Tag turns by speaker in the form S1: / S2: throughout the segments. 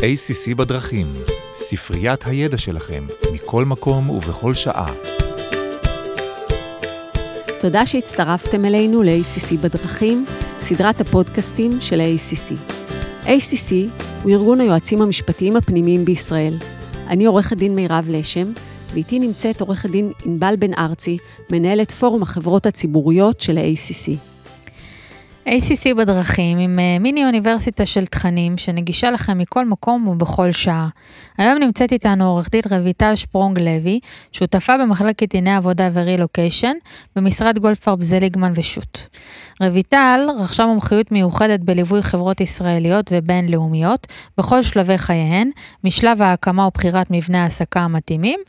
S1: ACC בדרכים, ספריית הידע שלכם, מכל מקום ובכל שעה.
S2: תודה שהצטרפתם אלינו ל-ACC בדרכים, סדרת הפודקאסטים של ה-ACC. ACC הוא ארגון היועצים המשפטיים הפנימיים בישראל. אני עורכת דין מירב לשם, ואיתי נמצאת עורכת דין ענבל בן ארצי, מנהלת פורום החברות הציבוריות של ה-ACC.
S3: ACC בדרכים עם אה, מיני אוניברסיטה של תכנים שנגישה לכם מכל מקום ובכל שעה. היום נמצאת איתנו עורך דין רויטל שפרונג לוי, שותפה במחלקת דיני עבודה ורילוקיישן במשרד גולדפרב זליגמן ושות'. רויטל רכשה מומחיות מיוחדת בליווי חברות ישראליות ובינלאומיות בכל שלבי חייהן, משלב ההקמה ובחירת מבנה העסקה המתאימים,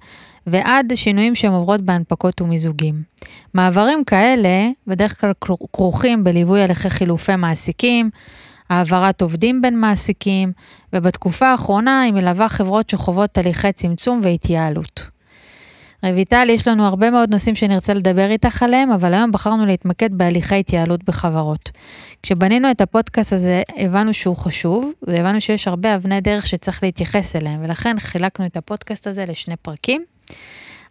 S3: ועד שינויים שהן עוברות בהנפקות ומיזוגים. מעברים כאלה בדרך כלל כרוכים בליווי הליכי חילופי מעסיקים, העברת עובדים בין מעסיקים, ובתקופה האחרונה היא מלווה חברות שחוות תהליכי צמצום והתייעלות. רויטל, יש לנו הרבה מאוד נושאים שנרצה לדבר איתך עליהם, אבל היום בחרנו להתמקד בהליכי התייעלות בחברות. כשבנינו את הפודקאסט הזה, הבנו שהוא חשוב, והבנו שיש הרבה אבני דרך שצריך להתייחס אליהם, ולכן חילקנו את הפודקאסט הזה לשני פרקים.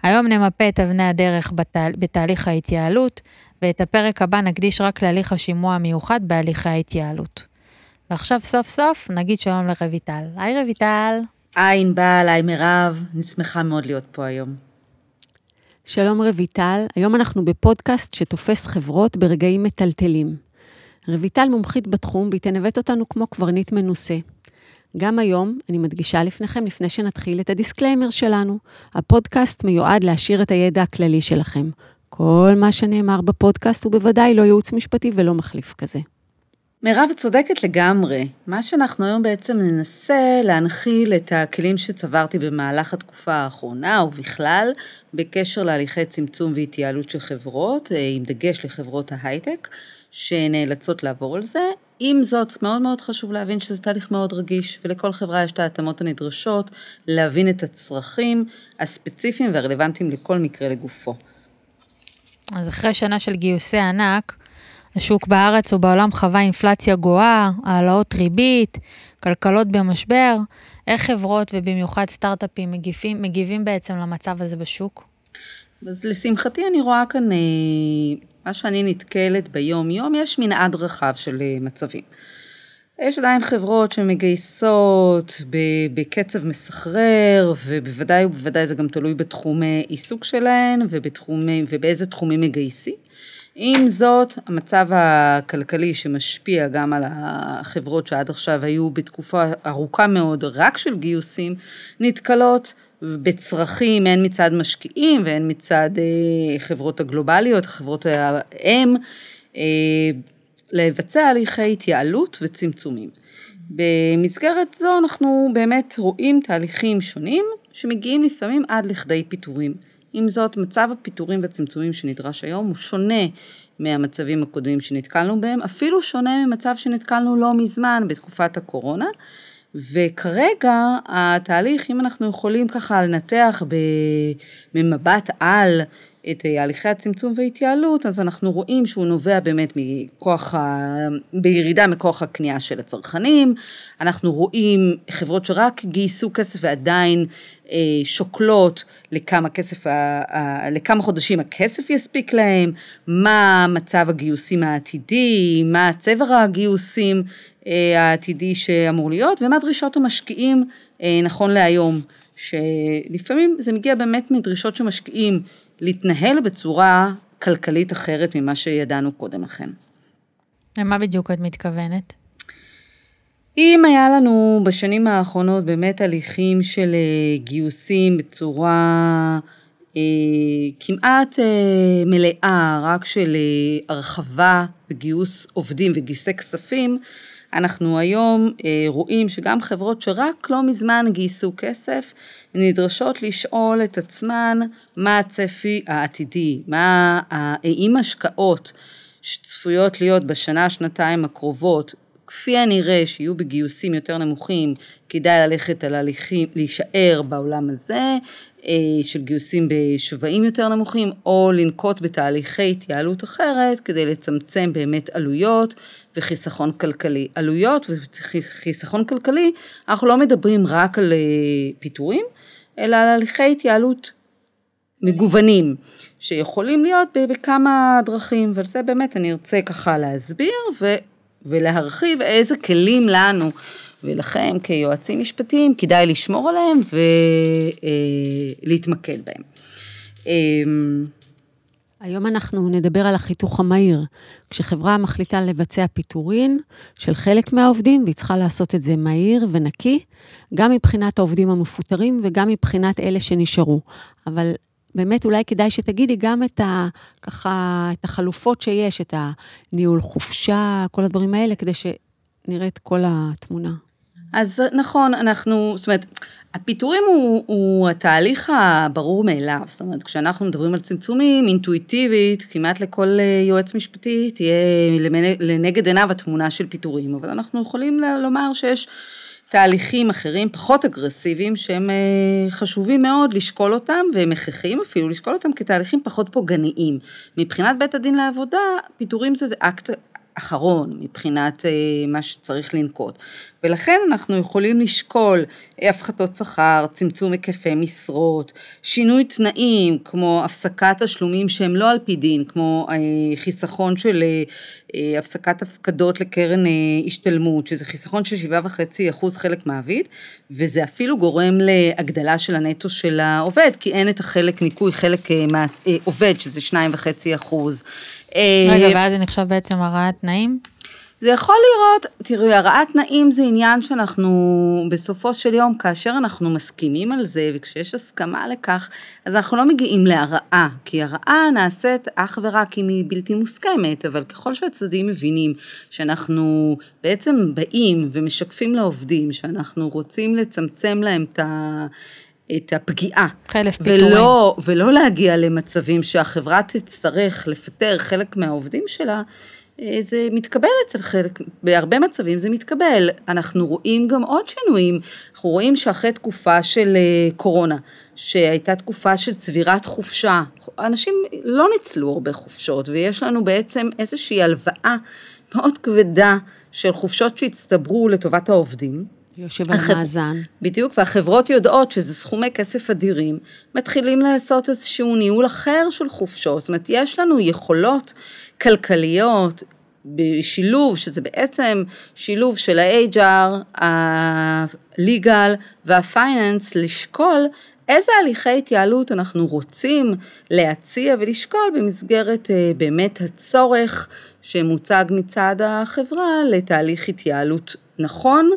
S3: היום נמפה את אבני הדרך בת... בתהליך ההתייעלות, ואת הפרק הבא נקדיש רק להליך השימוע המיוחד בהליכי ההתייעלות. ועכשיו סוף סוף נגיד שלום לרויטל. היי רויטל.
S4: היי ענבל, היי מירב, אני שמחה מאוד להיות פה היום.
S2: שלום רויטל, היום אנחנו בפודקאסט שתופס חברות ברגעים מטלטלים. רויטל מומחית בתחום והיא תנווט אותנו כמו קברניט מנוסה. גם היום, אני מדגישה לפניכם, לפני שנתחיל, את ה disclaimer שלנו. הפודקאסט מיועד להשאיר את הידע הכללי שלכם. כל מה שנאמר בפודקאסט הוא בוודאי לא ייעוץ משפטי ולא מחליף כזה.
S4: מירב צודקת לגמרי. מה שאנחנו היום בעצם ננסה להנחיל את הכלים שצברתי במהלך התקופה האחרונה ובכלל בקשר להליכי צמצום והתייעלות של חברות, אה, עם דגש לחברות ההייטק, שנאלצות לעבור על זה. עם זאת, מאוד מאוד חשוב להבין שזה תהליך מאוד רגיש, ולכל חברה יש את ההתאמות הנדרשות, להבין את הצרכים הספציפיים והרלוונטיים לכל מקרה לגופו.
S3: אז אחרי שנה של גיוסי ענק, השוק בארץ ובעולם חווה אינפלציה גואה, העלאות ריבית, כלכלות במשבר. איך חברות ובמיוחד סטארט-אפים מגיבים, מגיבים בעצם למצב הזה בשוק?
S4: אז לשמחתי אני רואה כאן, אה, מה שאני נתקלת ביום-יום, יש מנעד רחב של אה, מצבים. יש עדיין חברות שמגייסות בקצב מסחרר, ובוודאי ובוודאי זה גם תלוי בתחומי עיסוק שלהן ובתחומי, ובאיזה תחומים מגייסים. עם זאת, המצב הכלכלי שמשפיע גם על החברות שעד עכשיו היו בתקופה ארוכה מאוד רק של גיוסים, נתקלות בצרכים הן מצד משקיעים והן מצד אה, חברות הגלובליות, חברות האם, אה, לבצע הליכי התייעלות וצמצומים. במסגרת זו אנחנו באמת רואים תהליכים שונים שמגיעים לפעמים עד לכדי פיטורים. עם זאת, מצב הפיטורים והצמצומים שנדרש היום הוא שונה מהמצבים הקודמים שנתקלנו בהם, אפילו שונה ממצב שנתקלנו לא מזמן בתקופת הקורונה. וכרגע התהליך, אם אנחנו יכולים ככה לנתח במבט על את הליכי הצמצום וההתייעלות, אז אנחנו רואים שהוא נובע באמת מכוח, ה... בירידה מכוח הקנייה של הצרכנים, אנחנו רואים חברות שרק גייסו כסף ועדיין אה, שוקלות לכמה כסף, לכמה חודשים הכסף יספיק להם, מה מצב הגיוסים העתידי, מה צבר הגיוסים אה, העתידי שאמור להיות, ומה דרישות המשקיעים אה, נכון להיום, שלפעמים זה מגיע באמת מדרישות שמשקיעים להתנהל בצורה כלכלית אחרת ממה שידענו קודם לכן.
S3: למה בדיוק את מתכוונת?
S4: אם היה לנו בשנים האחרונות באמת הליכים של אה, גיוסים בצורה אה, כמעט אה, מלאה, רק של אה, הרחבה וגיוס עובדים וגיוסי כספים, אנחנו היום אה, רואים שגם חברות שרק לא מזמן גייסו כסף, נדרשות לשאול את עצמן מה הצפי העתידי, מה, האם השקעות שצפויות להיות בשנה, שנתיים הקרובות, כפי הנראה שיהיו בגיוסים יותר נמוכים, כדאי ללכת על הליכים, להישאר בעולם הזה, של גיוסים בשווים יותר נמוכים, או לנקוט בתהליכי התייעלות אחרת כדי לצמצם באמת עלויות וחיסכון כלכלי. עלויות וחיסכון כלכלי, אנחנו לא מדברים רק על אה, פיטורים, אלא על הליכי התייעלות מגוונים, שיכולים להיות בכמה דרכים, ועל זה באמת אני ארצה ככה להסביר ו, ולהרחיב איזה כלים לנו ולכם כיועצים משפטיים כדאי לשמור עליהם ולהתמקד אה, בהם. אמ,
S2: היום אנחנו נדבר על החיתוך המהיר. כשחברה מחליטה לבצע פיטורין של חלק מהעובדים, והיא צריכה לעשות את זה מהיר ונקי, גם מבחינת העובדים המפוטרים וגם מבחינת אלה שנשארו. אבל באמת אולי כדאי שתגידי גם את ה... ככה, את החלופות שיש, את הניהול חופשה, כל הדברים האלה, כדי שנראה את כל התמונה.
S4: אז נכון, אנחנו, זאת אומרת, הפיטורים הוא, הוא התהליך הברור מאליו, זאת אומרת, כשאנחנו מדברים על צמצומים, אינטואיטיבית, כמעט לכל אה, יועץ משפטי תהיה לנגד עיניו התמונה של פיטורים, אבל אנחנו יכולים לומר שיש תהליכים אחרים, פחות אגרסיביים, שהם אה, חשובים מאוד לשקול אותם, והם הכרחיים אפילו לשקול אותם כתהליכים פחות פוגעניים. מבחינת בית הדין לעבודה, פיטורים זה אקט אחרון מבחינת אה, מה שצריך לנקוט. ולכן אנחנו יכולים לשקול הפחתות שכר, צמצום היקפי משרות, שינוי תנאים כמו הפסקת תשלומים שהם לא על פי דין, כמו אה, חיסכון של אה, הפסקת הפקדות לקרן השתלמות, שזה חיסכון של 7.5% חלק מעביד, וזה אפילו גורם להגדלה של הנטו של העובד, כי אין את החלק ניכוי חלק עובד, שזה 2.5%.
S3: רגע, ואז זה נחשב בעצם הרעת תנאים?
S4: זה יכול לראות, תראי, הרעת תנאים זה עניין שאנחנו, בסופו של יום, כאשר אנחנו מסכימים על זה, וכשיש הסכמה לכך, אז אנחנו לא מגיעים להרעה, כי הרעה נעשית אך ורק אם היא בלתי מוסכמת, אבל ככל שהצדדים מבינים שאנחנו בעצם באים ומשקפים לעובדים, שאנחנו רוצים לצמצם להם את ה... את הפגיעה.
S3: חלף פיטורים.
S4: ולא, ולא להגיע למצבים שהחברה תצטרך לפטר חלק מהעובדים שלה, אה, זה מתקבל אצל חלק, בהרבה מצבים זה מתקבל. אנחנו רואים גם עוד שינויים, אנחנו רואים שאחרי תקופה של אה, קורונה, שהייתה תקופה של צבירת חופשה, אנשים לא ניצלו הרבה חופשות, ויש לנו בעצם איזושהי הלוואה מאוד כבדה של חופשות שהצטברו לטובת העובדים.
S2: יושב על החבר... מאזן.
S4: בדיוק, והחברות יודעות שזה סכומי כסף אדירים, מתחילים לעשות איזשהו ניהול אחר של חופשות, זאת אומרת, יש לנו יכולות כלכליות, בשילוב, שזה בעצם שילוב של ה-HR, ה-legal וה-finance, לשקול איזה הליכי התייעלות אנחנו רוצים להציע ולשקול במסגרת אה, באמת הצורך שמוצג מצד החברה לתהליך התייעלות נכון.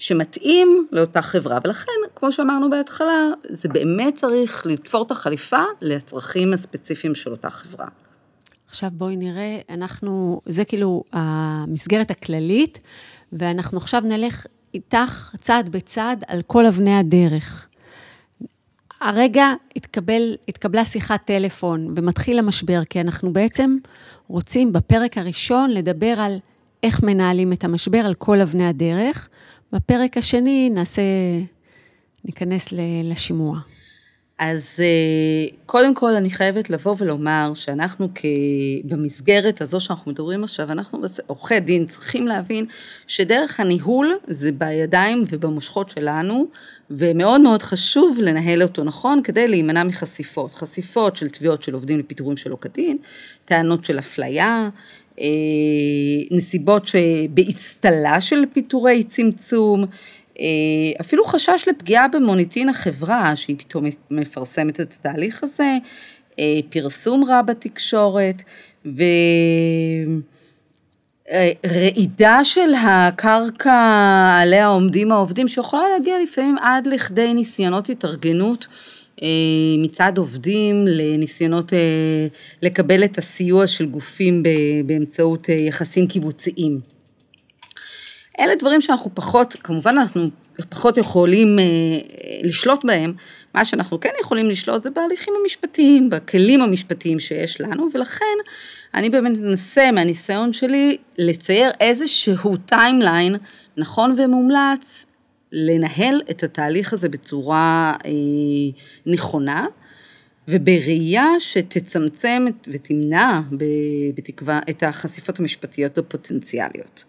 S4: שמתאים לאותה חברה, ולכן, כמו שאמרנו בהתחלה, זה באמת צריך לתפור את החליפה לצרכים הספציפיים של אותה חברה.
S2: עכשיו בואי נראה, אנחנו, זה כאילו המסגרת הכללית, ואנחנו עכשיו נלך איתך צעד בצעד על כל אבני הדרך. הרגע התקבל, התקבלה שיחת טלפון ומתחיל המשבר, כי אנחנו בעצם רוצים בפרק הראשון לדבר על איך מנהלים את המשבר על כל אבני הדרך. בפרק השני נעשה, ניכנס לשימוע.
S4: אז אה, קודם כל אני חייבת לבוא ולומר שאנחנו כ... במסגרת הזו שאנחנו מדברים עכשיו, אנחנו עורכי דין צריכים להבין שדרך הניהול זה בידיים ובמושכות שלנו, ומאוד מאוד חשוב לנהל אותו נכון כדי להימנע מחשיפות. חשיפות של תביעות של עובדים לפיטורים שלא כדין, טענות של אפליה, נסיבות שבאצטלה של פיטורי צמצום, אה, אפילו חשש לפגיעה במוניטין החברה, שהיא פתאום מפרסמת את התהליך הזה, אה, פרסום רע בתקשורת, ורעידה של הקרקע עליה עומדים העובדים, שיכולה להגיע לפעמים עד לכדי ניסיונות התארגנות אה, מצד עובדים לניסיונות לקבל את הסיוע של גופים באמצעות יחסים קיבוציים. אלה דברים שאנחנו פחות, כמובן אנחנו פחות יכולים אה, לשלוט בהם, מה שאנחנו כן יכולים לשלוט זה בהליכים המשפטיים, בכלים המשפטיים שיש לנו, ולכן אני באמת מנסה מהניסיון שלי לצייר איזשהו timeline נכון ומומלץ לנהל את התהליך הזה בצורה אה, נכונה, ובראייה שתצמצם ותמנע בתקווה את החשיפות המשפטיות הפוטנציאליות.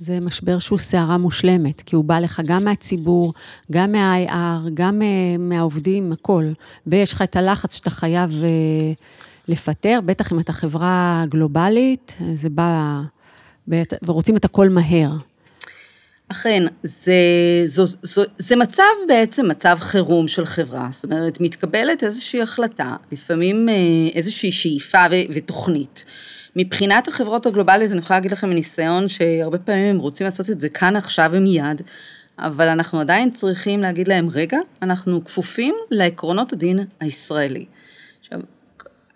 S2: זה משבר שהוא סערה מושלמת, כי הוא בא לך גם מהציבור, גם מה-IR, גם אה, מהעובדים, הכל. ויש לך את הלחץ שאתה חייב אה, לפטר, בטח אם אתה חברה גלובלית, זה בא, ורוצים את הכל מהר.
S4: אכן, זה, זו, זו, זה מצב בעצם מצב חירום של חברה, זאת אומרת, מתקבלת איזושהי החלטה, לפעמים אה, איזושהי שאיפה ו, ותוכנית. מבחינת החברות הגלובליות, אני יכולה להגיד לכם מניסיון שהרבה פעמים הם רוצים לעשות את זה כאן, עכשיו ומיד, אבל אנחנו עדיין צריכים להגיד להם, רגע, אנחנו כפופים לעקרונות הדין הישראלי. עכשיו,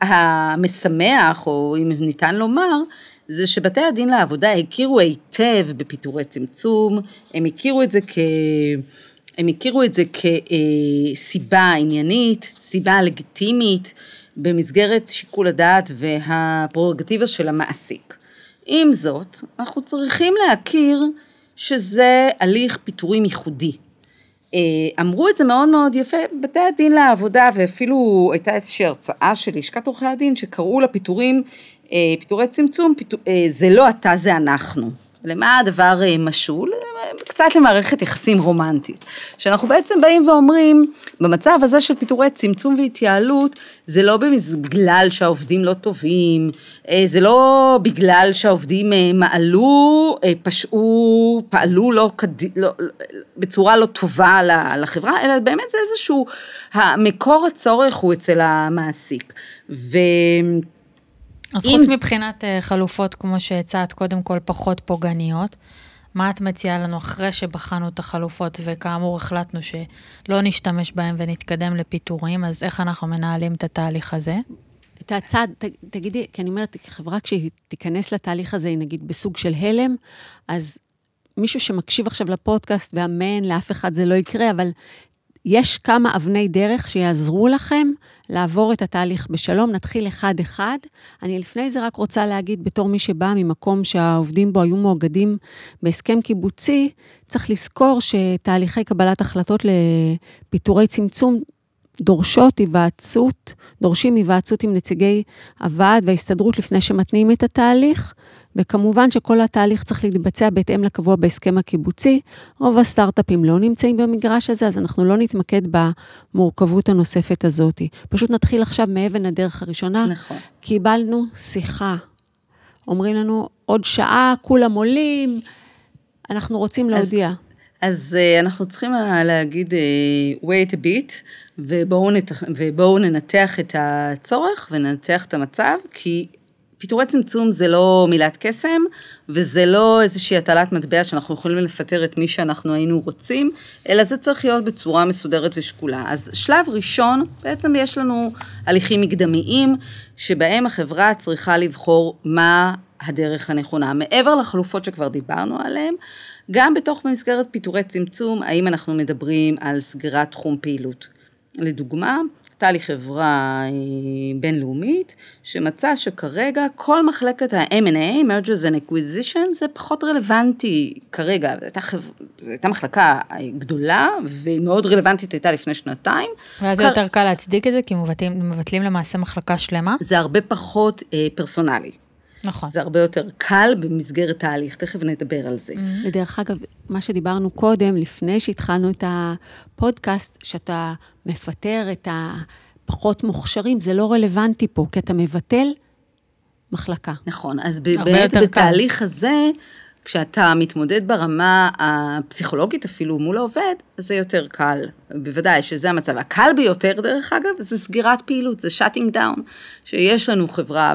S4: המשמח, או אם ניתן לומר, זה שבתי הדין לעבודה הכירו היטב בפיטורי צמצום, הם הכירו את זה כ... הם הכירו את זה כסיבה עניינית, סיבה לגיטימית, במסגרת שיקול הדעת והפררוגטיבה של המעסיק. עם זאת, אנחנו צריכים להכיר שזה הליך פיטורים ייחודי. אה, אמרו את זה מאוד מאוד יפה בתי הדין לעבודה, ואפילו הייתה איזושהי הרצאה של לשכת עורכי הדין שקראו לפיטורים אה, פיטורי צמצום, פיטור, אה, זה לא אתה זה אנחנו. למה הדבר משול? קצת למערכת יחסים רומנטית. שאנחנו בעצם באים ואומרים, במצב הזה של פיטורי צמצום והתייעלות, זה לא בגלל שהעובדים לא טובים, אה, זה לא בגלל שהעובדים אה, מעלו, אה, פשעו, פעלו לא, לא, בצורה לא טובה לחברה, אלא באמת זה איזשהו, מקור הצורך הוא אצל המעסיק. ו...
S3: אז חוץ מבחינת חלופות, כמו שהצעת, קודם כל פחות פוגעניות, מה את מציעה לנו אחרי שבחנו את החלופות, וכאמור החלטנו שלא נשתמש בהן ונתקדם לפיטורים, אז איך אנחנו מנהלים את התהליך הזה?
S2: את הצעד, ת, תגידי, כי אני אומרת, חברה כשהיא תיכנס לתהליך הזה, נגיד בסוג של הלם, אז מישהו שמקשיב עכשיו לפודקאסט, ואמן, לאף אחד זה לא יקרה, אבל יש כמה אבני דרך שיעזרו לכם לעבור את התהליך בשלום. נתחיל אחד-אחד. אני לפני זה רק רוצה להגיד, בתור מי שבא ממקום שהעובדים בו היו מאוגדים בהסכם קיבוצי, צריך לזכור שתהליכי קבלת החלטות לפיטורי צמצום דורשות היוועצות, דורשים היוועצות עם נציגי הוועד וההסתדרות לפני שמתניעים את התהליך, וכמובן שכל התהליך צריך להתבצע בהתאם לקבוע בהסכם הקיבוצי. רוב הסטארט-אפים לא נמצאים במגרש הזה, אז אנחנו לא נתמקד במורכבות הנוספת הזאת. פשוט נתחיל עכשיו מאבן הדרך הראשונה.
S4: נכון.
S2: קיבלנו שיחה. אומרים לנו, עוד שעה כולם עולים, אנחנו רוצים להודיע. אז...
S4: אז uh, אנחנו צריכים להגיד uh, wait a bit, ובואו, נת... ובואו ננתח את הצורך וננתח את המצב, כי פיטורי צמצום זה לא מילת קסם, וזה לא איזושהי הטלת מטבע שאנחנו יכולים לפטר את מי שאנחנו היינו רוצים, אלא זה צריך להיות בצורה מסודרת ושקולה. אז שלב ראשון, בעצם יש לנו הליכים מקדמיים, שבהם החברה צריכה לבחור מה הדרך הנכונה. מעבר לחלופות שכבר דיברנו עליהן, גם בתוך במסגרת פיטורי צמצום, האם אנחנו מדברים על סגירת תחום פעילות. לדוגמה, הייתה לי חברה אה, בינלאומית, שמצאה שכרגע כל מחלקת ה-M&A, Mergers and Acquisition, זה פחות רלוונטי כרגע. זו הייתה, חבר... הייתה מחלקה גדולה, ומאוד רלוונטית הייתה לפני שנתיים.
S3: ואז זה כ... יותר קל להצדיק את זה, כי מבטלים, מבטלים למעשה מחלקה שלמה?
S4: זה הרבה פחות אה, פרסונלי.
S3: נכון.
S4: זה הרבה יותר קל במסגרת תהליך, תכף נדבר על זה.
S2: Mm-hmm. ודרך אגב, מה שדיברנו קודם, לפני שהתחלנו את הפודקאסט, שאתה מפטר את הפחות מוכשרים, זה לא רלוונטי פה, כי אתה מבטל מחלקה.
S4: נכון, אז באמת בתהליך קל. הזה, כשאתה מתמודד ברמה הפסיכולוגית אפילו מול העובד, זה יותר קל. בוודאי שזה המצב. הקל ביותר, דרך אגב, זה סגירת פעילות, זה shutting down. שיש לנו חברה,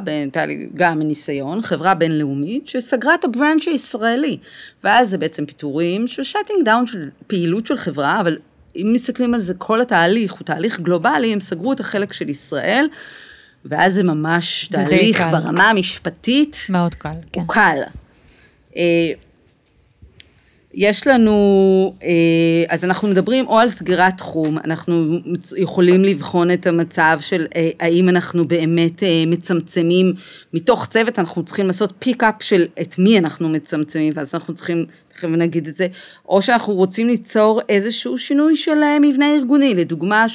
S4: גם מניסיון, חברה בינלאומית, שסגרה את הברנץ' הישראלי. ואז זה בעצם פיטורים של shutting down של פעילות של חברה, אבל אם מסתכלים על זה, כל התהליך הוא תהליך גלובלי, הם סגרו את החלק של ישראל. ואז זה ממש זה תהליך ברמה המשפטית.
S3: מאוד קל,
S4: כן. הוא קל. אה, יש לנו, אה, אז אנחנו מדברים או על סגירת תחום, אנחנו יכולים לבחון את המצב של אה, האם אנחנו באמת מצמצמים, מתוך צוות אנחנו צריכים לעשות pick-up של את מי אנחנו מצמצמים, ואז אנחנו צריכים, תכף נגיד את זה, או שאנחנו רוצים ליצור איזשהו שינוי של מבנה ארגוני, לדוגמה,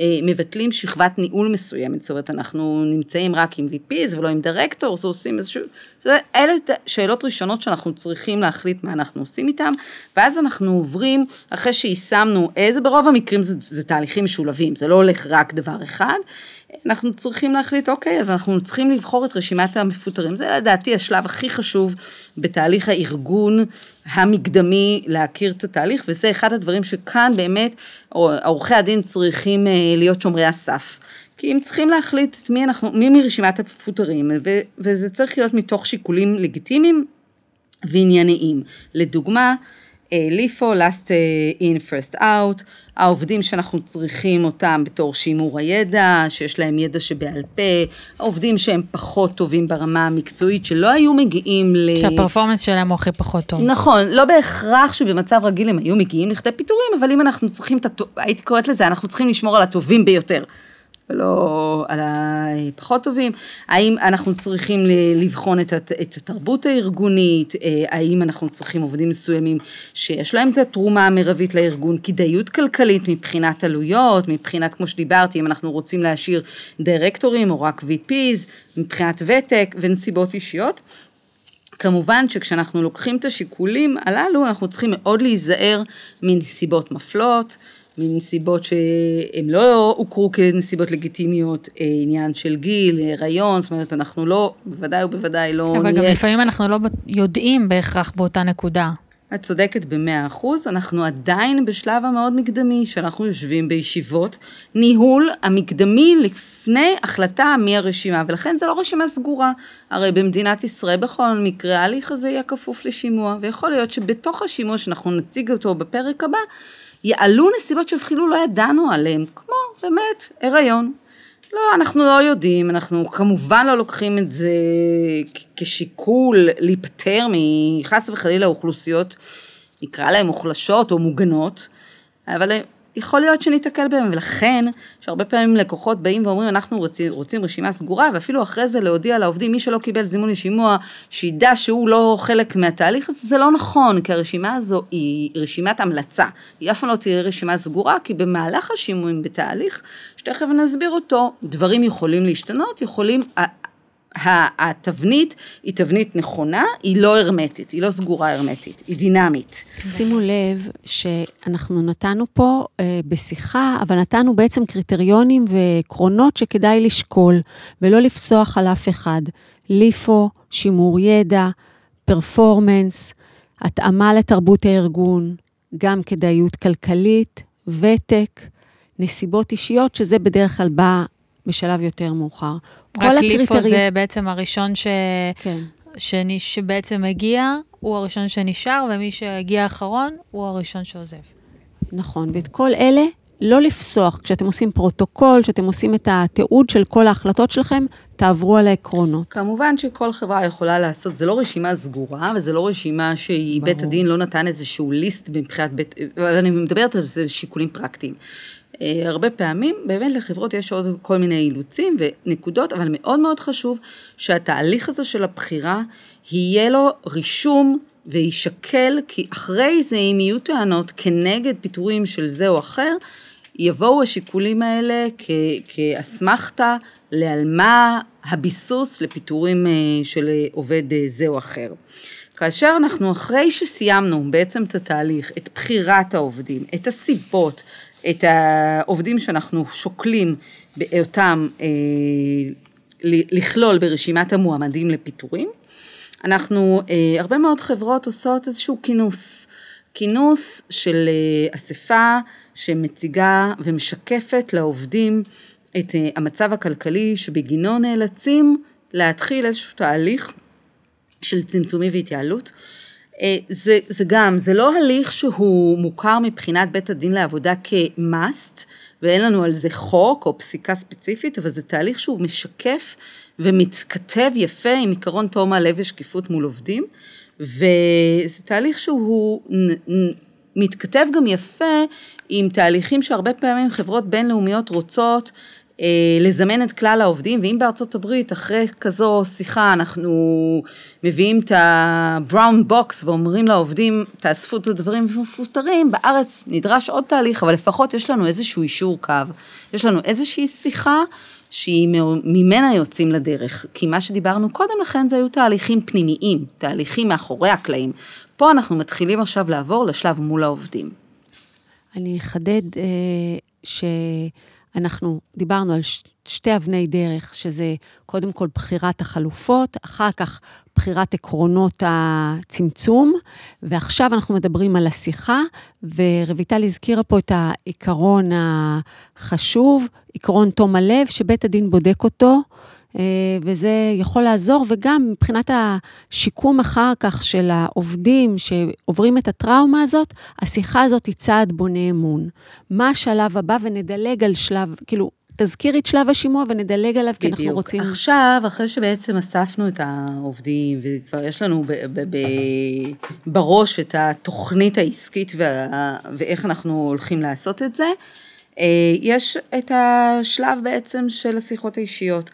S4: אה, מבטלים שכבת ניהול מסוימת, זאת אומרת, אנחנו נמצאים רק עם VPs ולא עם directors, עושים איזשהו, אלה שאלות ראשונות שאנחנו צריכים להחליט מה אנחנו עושים איתם, ואז אנחנו עוברים, אחרי שיישמנו, איזה ברוב המקרים זה, זה תהליכים משולבים, זה לא הולך רק דבר אחד, אנחנו צריכים להחליט, אוקיי, אז אנחנו צריכים לבחור את רשימת המפוטרים. זה לדעתי השלב הכי חשוב בתהליך הארגון המקדמי להכיר את התהליך, וזה אחד הדברים שכאן באמת עורכי הדין צריכים אה, להיות שומרי הסף. כי הם צריכים להחליט את מי אנחנו, מי מרשימת המפוטרים, וזה צריך להיות מתוך שיקולים לגיטימיים וענייניים. לדוגמה, ליפו, last in, first out, העובדים שאנחנו צריכים אותם בתור שימור הידע, שיש להם ידע שבעל פה, העובדים שהם פחות טובים ברמה המקצועית, שלא היו מגיעים ל...
S3: שהפרפורמנס שלהם הוא הכי פחות טוב.
S4: נכון, לא בהכרח שבמצב רגיל הם היו מגיעים לכדי פיטורים, אבל אם אנחנו צריכים את הטוב, הייתי קוראת לזה, אנחנו צריכים לשמור על הטובים ביותר. ולא על הפחות טובים, האם אנחנו צריכים לבחון את התרבות הארגונית, אה, האם אנחנו צריכים עובדים מסוימים שיש להם את התרומה המרבית לארגון, כדאיות כלכלית מבחינת עלויות, מבחינת, כמו שדיברתי, אם אנחנו רוצים להשאיר דירקטורים או רק VPs, מבחינת ותק ונסיבות אישיות. כמובן שכשאנחנו לוקחים את השיקולים הללו, אנחנו צריכים מאוד להיזהר מנסיבות מפלות, מנסיבות שהן לא הוכרו כנסיבות לגיטימיות, אה, עניין של גיל, הריון, זאת אומרת, אנחנו לא, בוודאי ובוודאי לא
S3: אבל נהיה... אבל גם לפעמים אנחנו לא יודעים בהכרח באותה נקודה.
S4: את צודקת במאה אחוז, אנחנו עדיין בשלב המאוד מקדמי, שאנחנו יושבים בישיבות, ניהול המקדמי לפני החלטה מי הרשימה, ולכן זה לא רשימה סגורה. הרי במדינת ישראל בכל מקרה ההליך הזה יהיה כפוף לשימוע, ויכול להיות שבתוך השימוע שאנחנו נציג אותו בפרק הבא, יעלו נסיבות שאפילו לא ידענו עליהן, כמו באמת הריון. לא, אנחנו לא יודעים, אנחנו כמובן לא לוקחים את זה כשיקול להיפטר מחס וחלילה אוכלוסיות, נקרא להן מוחלשות או מוגנות, אבל יכול להיות שניתקל בהם, ולכן, שהרבה פעמים לקוחות באים ואומרים, אנחנו רוצים, רוצים רשימה סגורה, ואפילו אחרי זה להודיע לעובדים, מי שלא קיבל זימון לשימוע, שידע שהוא לא חלק מהתהליך הזה, זה לא נכון, כי הרשימה הזו היא רשימת המלצה. היא אף פעם לא תהיה רשימה סגורה, כי במהלך השימועים בתהליך, שתכף נסביר אותו, דברים יכולים להשתנות, יכולים, התבנית היא תבנית נכונה, היא לא הרמטית, היא לא סגורה הרמטית, היא דינמית.
S2: שימו לב שאנחנו נתנו פה אה, בשיחה, אבל נתנו בעצם קריטריונים ועקרונות שכדאי לשקול, ולא לפסוח על אף אחד. ליפו, שימור ידע, performance, התאמה לתרבות הארגון, גם כדאיות כלכלית, ותק, נסיבות אישיות, שזה בדרך כלל בא בשלב יותר מאוחר.
S3: רק לפי LIFO זה בעצם הראשון ש... כן. שני, שבעצם הגיע, הוא הראשון שנשאר, ומי שהגיע האחרון, הוא הראשון שעוזב.
S2: נכון, ואת כל אלה לא לפסוח. כשאתם עושים פרוטוקול, כשאתם עושים את התיעוד של כל ההחלטות שלכם, תעברו על העקרונות.
S4: כמובן שכל חברה יכולה לעשות, זה לא רשימה סגורה, וזה לא רשימה שבית הדין לא נתן איזשהו ליסט מבחינת בית, אני מדברת על זה שיקולים פרקטיים. אה, הרבה פעמים, באמת לחברות יש עוד כל מיני אילוצים ונקודות, אבל מאוד מאוד חשוב שהתהליך הזה של הבחירה, יהיה לו רישום ויישקל, כי אחרי זה, אם יהיו טענות כנגד פיטורים של זה או אחר, יבואו השיקולים האלה כאסמכתה לעל מה הביסוס לפיטורים אה, של עובד אה, זה או אחר. כאשר אנחנו אחרי שסיימנו בעצם את התהליך, את בחירת העובדים, את הסיבות, את העובדים שאנחנו שוקלים אותם אה, לכלול ברשימת המועמדים לפיטורים, אנחנו, אה, הרבה מאוד חברות עושות איזשהו כינוס, כינוס של אה, אספה שמציגה ומשקפת לעובדים את המצב הכלכלי שבגינו נאלצים להתחיל איזשהו תהליך של צמצומי והתייעלות. אה, זה, זה גם, זה לא הליך שהוא מוכר מבחינת בית הדין לעבודה כ-must, ואין לנו על זה חוק או פסיקה ספציפית, אבל זה תהליך שהוא משקף ומתכתב יפה עם עיקרון תום הלב ושקיפות מול עובדים, וזה תהליך שהוא מתכתב גם יפה עם תהליכים שהרבה פעמים חברות בינלאומיות רוצות אה, לזמן את כלל העובדים, ואם בארצות הברית אחרי כזו שיחה אנחנו מביאים את ה-brown box ואומרים לעובדים תאספו את הדברים ומפוטרים, בארץ נדרש עוד תהליך, אבל לפחות יש לנו איזשהו אישור קו, יש לנו איזושהי שיחה שהיא ממנה יוצאים לדרך, כי מה שדיברנו קודם לכן זה היו תהליכים פנימיים, תהליכים מאחורי הקלעים. פה אנחנו מתחילים עכשיו לעבור לשלב מול העובדים.
S2: אני אחדד אה, ש... אנחנו דיברנו על שתי אבני דרך, שזה קודם כל בחירת החלופות, אחר כך בחירת עקרונות הצמצום, ועכשיו אנחנו מדברים על השיחה, ורויטל הזכירה פה את העיקרון החשוב, עקרון תום הלב, שבית הדין בודק אותו, וזה יכול לעזור, וגם מבחינת השיקום אחר כך של העובדים שעוברים את הטראומה הזאת, השיחה הזאת היא צעד בונה אמון. מה השלב הבא, ונדלג על שלב, כאילו, תזכירי את שלב השימוע ונדלג עליו, כי אנחנו רוצים...
S4: עכשיו, אחרי שבעצם אספנו את העובדים, וכבר יש לנו ב- ב- ב- בראש את התוכנית העסקית וה- ואיך אנחנו הולכים לעשות את זה, אה, יש את השלב בעצם של השיחות האישיות.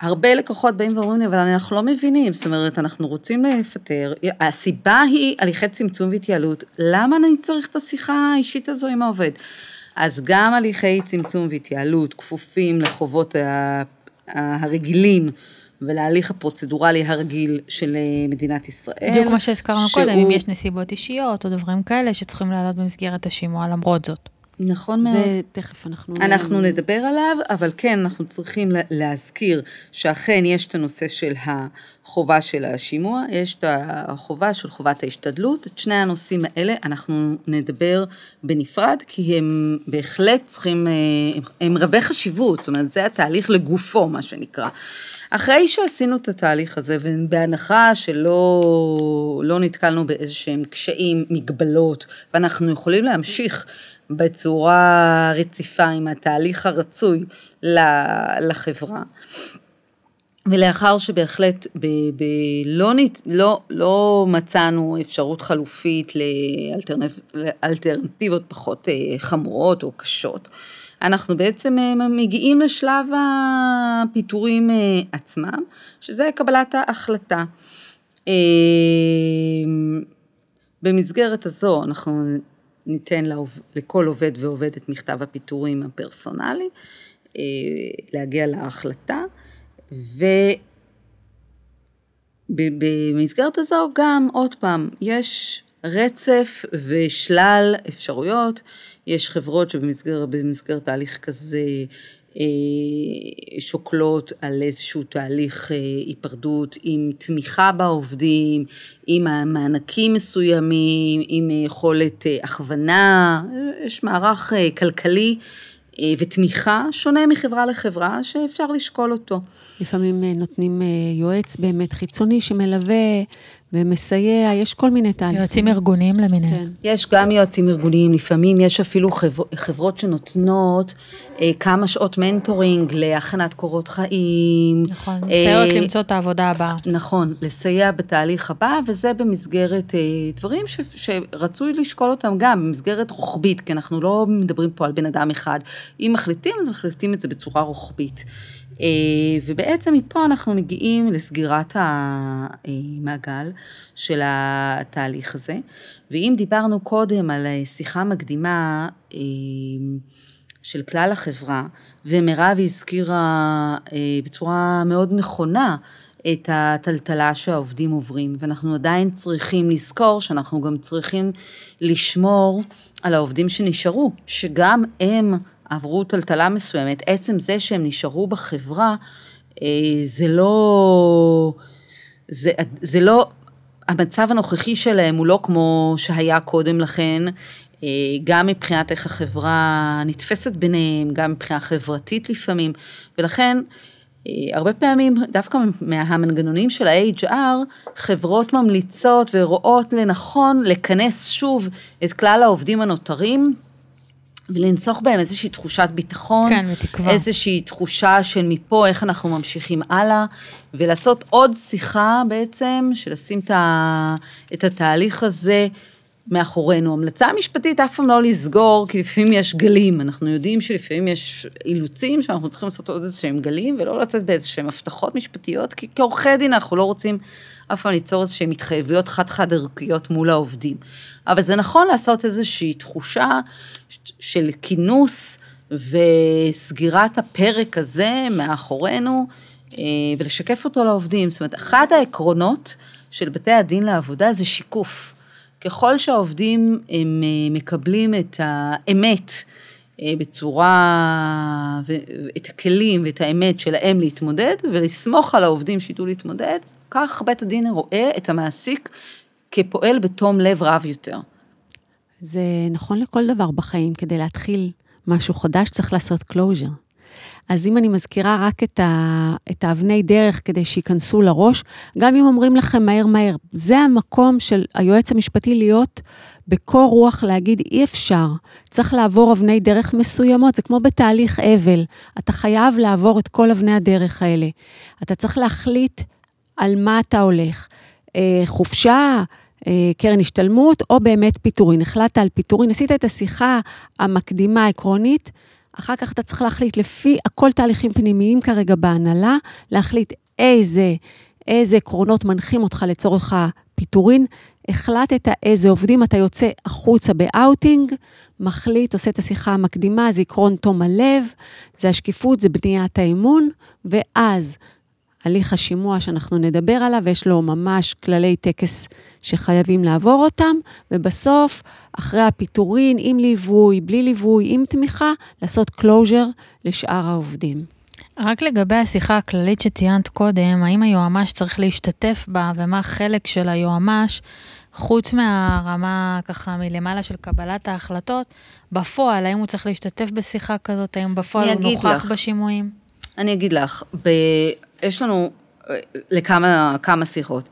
S4: הרבה לקוחות באים ואומרים לי, אבל אנחנו לא מבינים, זאת אומרת, אנחנו רוצים לפטר, הסיבה היא הליכי צמצום והתייעלות, למה אני צריך את השיחה האישית הזו עם העובד? אז גם הליכי צמצום והתייעלות כפופים לחובות הרגילים ולהליך הפרוצדורלי הרגיל של מדינת ישראל.
S3: בדיוק כמו שהזכרנו שהוא... קודם, אם יש נסיבות אישיות או דברים כאלה שצריכים לעלות במסגרת השימוע למרות זאת.
S4: נכון מאוד.
S2: זה תכף אנחנו...
S4: אנחנו נדבר עליו, אבל כן, אנחנו צריכים להזכיר שאכן יש את הנושא של החובה של השימוע, יש את החובה של חובת ההשתדלות, את שני הנושאים האלה אנחנו נדבר בנפרד, כי הם בהחלט צריכים, הם, הם רבי חשיבות, זאת אומרת, זה התהליך לגופו, מה שנקרא. אחרי שעשינו את התהליך הזה, ובהנחה שלא לא נתקלנו באיזה שהם קשיים, מגבלות, ואנחנו יכולים להמשיך בצורה רציפה עם התהליך הרצוי לחברה. ולאחר שבהחלט ב, ב, לא, לא, לא מצאנו אפשרות חלופית לאלטרנטיבות פחות אה, חמורות או קשות, אנחנו בעצם אה, מגיעים לשלב הפיטורים אה, עצמם, שזה קבלת ההחלטה. במסגרת הזו אנחנו ניתן לכל עובד ועובד את מכתב הפיטורים הפרסונלי, אה, להגיע להחלטה, ובמסגרת הזו גם, עוד פעם, יש רצף ושלל אפשרויות, יש חברות שבמסגרת תהליך כזה שוקלות על איזשהו תהליך אה, היפרדות עם תמיכה בעובדים, עם מענקים מסוימים, עם יכולת אה, הכוונה, יש מערך כלכלי ותמיכה שונה מחברה לחברה שאפשר לשקול אותו.
S2: לפעמים נותנים יועץ באמת חיצוני שמלווה ומסייע, יש כל מיני תהליכים.
S3: יועצים ארגוניים למיניהם. כן.
S4: יש גם יועצים ארגוניים, לפעמים יש אפילו חבר, חברות שנותנות אה, כמה שעות מנטורינג להכנת קורות חיים.
S3: נכון, אה, מסייעות אה, למצוא את העבודה הבאה.
S4: נכון, לסייע בתהליך הבא, וזה במסגרת אה, דברים ש, שרצוי לשקול אותם גם, במסגרת רוחבית, כי אנחנו לא מדברים פה על בן אדם אחד. אם מחליטים, אז מחליטים את זה בצורה רוחבית. אה, ובעצם מפה אנחנו מגיעים לסגירת המעגל של התהליך הזה. ואם דיברנו קודם על שיחה מקדימה אה, של כלל החברה, ומירב הזכירה אה, בצורה מאוד נכונה את הטלטלה שהעובדים עוברים, ואנחנו עדיין צריכים לזכור שאנחנו גם צריכים לשמור על העובדים שנשארו, שגם הם עברו טלטלה מסוימת, עצם זה שהם נשארו בחברה, אה, זה לא, זה, זה לא, המצב הנוכחי שלהם הוא לא כמו שהיה קודם לכן, אה, גם מבחינת איך החברה נתפסת ביניהם, גם מבחינה חברתית לפעמים, ולכן אה, הרבה פעמים, דווקא מהמנגנונים של ה-HR, חברות ממליצות ורואות לנכון לכנס שוב את כלל העובדים הנותרים ולנצוח בהם איזושהי תחושת ביטחון.
S3: כן, ותקווה.
S4: איזושהי תחושה של מפה, איך אנחנו ממשיכים הלאה, ולעשות עוד שיחה בעצם, של לשים את, ה, את התהליך הזה מאחורינו. המלצה המשפטית אף פעם לא לסגור, כי לפעמים יש גלים. אנחנו יודעים שלפעמים יש אילוצים שאנחנו צריכים לעשות עוד איזה שהם גלים, ולא לצאת באיזה שהם הבטחות משפטית, כי כעורכי דין אנחנו לא רוצים אף פעם ליצור איזה שהם התחייבויות חד-חד ערכיות מול העובדים. אבל זה נכון לעשות איזושהי תחושה של כינוס וסגירת הפרק הזה מאחורינו, אה, ולשקף אותו לעובדים. זאת אומרת, אחד העקרונות של בתי הדין לעבודה זה שיקוף. ככל שהעובדים הם אה, מקבלים את האמת אה, בצורה, את הכלים ואת האמת שלהם להתמודד, ולסמוך על העובדים שידעו להתמודד, כך בית הדין רואה את המעסיק כפועל בתום לב רב יותר.
S2: זה נכון לכל דבר בחיים, כדי להתחיל משהו חדש צריך לעשות closure. אז אם אני מזכירה רק את, ה, את האבני דרך כדי שייכנסו לראש, גם אם אומרים לכם מהר מהר, זה המקום של היועץ המשפטי להיות בקור רוח להגיד אי אפשר, צריך לעבור אבני דרך מסוימות, זה כמו בתהליך אבל, אתה חייב לעבור את כל אבני הדרך האלה. אתה צריך להחליט על מה אתה הולך. אה, חופשה, קרן השתלמות, או באמת פיטורין. החלטת על פיטורין, עשית את השיחה המקדימה העקרונית, אחר כך אתה צריך להחליט, לפי הכל תהליכים פנימיים כרגע בהנהלה, להחליט איזה, איזה עקרונות מנחים אותך לצורך הפיטורין. החלטת איזה עובדים אתה יוצא החוצה באאוטינג, מחליט, עושה את השיחה המקדימה, זה עקרון תום הלב, זה השקיפות, זה בניית האמון, ואז הליך השימוע שאנחנו נדבר עליו, יש לו ממש כללי טקס שחייבים לעבור אותם, ובסוף, אחרי הפיטורין, עם ליווי, בלי ליווי, עם תמיכה, לעשות closure לשאר העובדים.
S3: רק לגבי השיחה הכללית שציינת קודם, האם היועמ"ש צריך להשתתף בה, ומה החלק של היועמ"ש, חוץ מהרמה ככה מלמעלה של קבלת ההחלטות, בפועל, האם הוא צריך להשתתף בשיחה כזאת, האם בפועל הוא נוכח לך. בשימועים?
S4: אני אגיד לך, ב... יש לנו אה, לכמה כמה שיחות.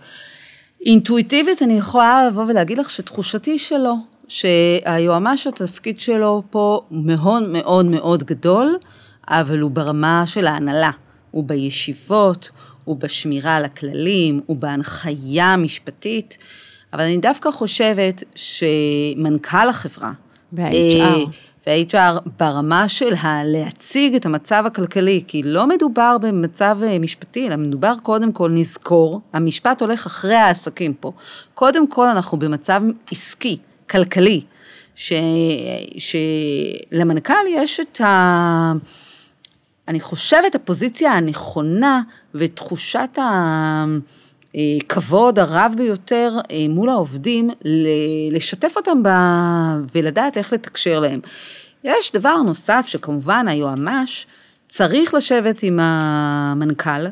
S4: אינטואיטיבית אני יכולה לבוא ולהגיד לך שתחושתי שלו, שהיועמ"ש התפקיד שלו פה מאוד מאוד מאוד גדול, אבל הוא ברמה של ההנהלה, הוא בישיבות, הוא בשמירה על הכללים, הוא בהנחיה המשפטית, אבל אני דווקא חושבת שמנכ"ל החברה,
S2: וה-HR.
S4: וה-HR ברמה של להציג את המצב הכלכלי, כי לא מדובר במצב אה, משפטי, אלא מדובר קודם כל, נזכור, המשפט הולך אחרי העסקים פה. קודם כל אנחנו במצב עסקי, כלכלי, ש, שלמנכ"ל יש את ה... אני חושבת הפוזיציה הנכונה ותחושת הכבוד הרב ביותר אה, מול העובדים, לשתף אותם ב... ולדעת איך לתקשר להם. יש דבר נוסף שכמובן היועמ"ש צריך לשבת עם המנכ"ל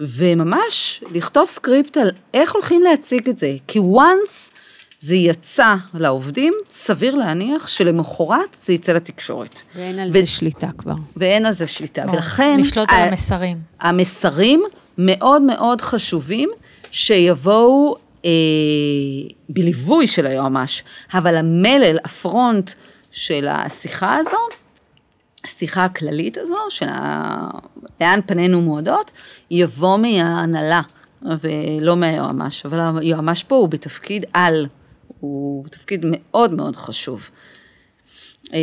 S4: וממש לכתוב סקריפט על איך הולכים להציג את זה, כי once זה יצא לעובדים, סביר להניח שלמחרת זה יצא לתקשורת.
S2: ואין על ו... זה שליטה כבר.
S4: ואין על זה שליטה, ולכן...
S3: לשלוט על המסרים.
S4: המסרים מאוד מאוד חשובים שיבואו אה, בליווי של היועמ"ש, אבל המלל, הפרונט של השיחה הזו, השיחה הכללית הזו, של ה... לאן פנינו מועדות, יבוא מההנהלה ולא מהיועמ"ש, אבל היועמ"ש פה הוא בתפקיד על, הוא תפקיד מאוד מאוד חשוב. אה,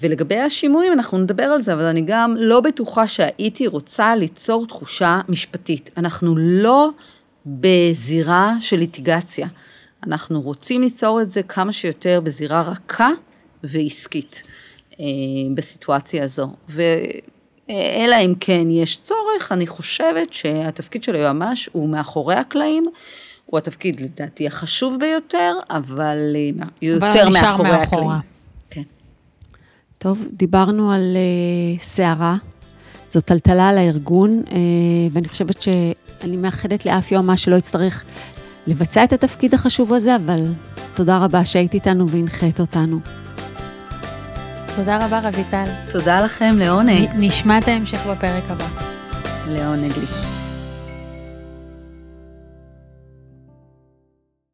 S4: ולגבי השימועים, אנחנו נדבר על זה, אבל אני גם לא בטוחה שהייתי רוצה ליצור תחושה משפטית. אנחנו לא בזירה של ליטיגציה. אנחנו רוצים ליצור את זה כמה שיותר בזירה רכה ועסקית אה, בסיטואציה הזו. ואלא אם כן יש צורך, אני חושבת שהתפקיד של היועמ"ש הוא מאחורי הקלעים. הוא התפקיד לדעתי החשוב ביותר, אבל אה, יותר מאחורי הקלעים. כן.
S2: טוב, דיברנו על uh, סערה, זו טלטלה על הארגון, uh, ואני חושבת שאני מאחדת לאף יועמ"ש שלא יצטרך לבצע את התפקיד החשוב הזה, אבל תודה רבה שהיית איתנו והנחית אותנו.
S3: תודה רבה, רויטל.
S4: תודה לכם, לעונג.
S3: נשמע את ההמשך בפרק הבא.
S4: לעונג לי.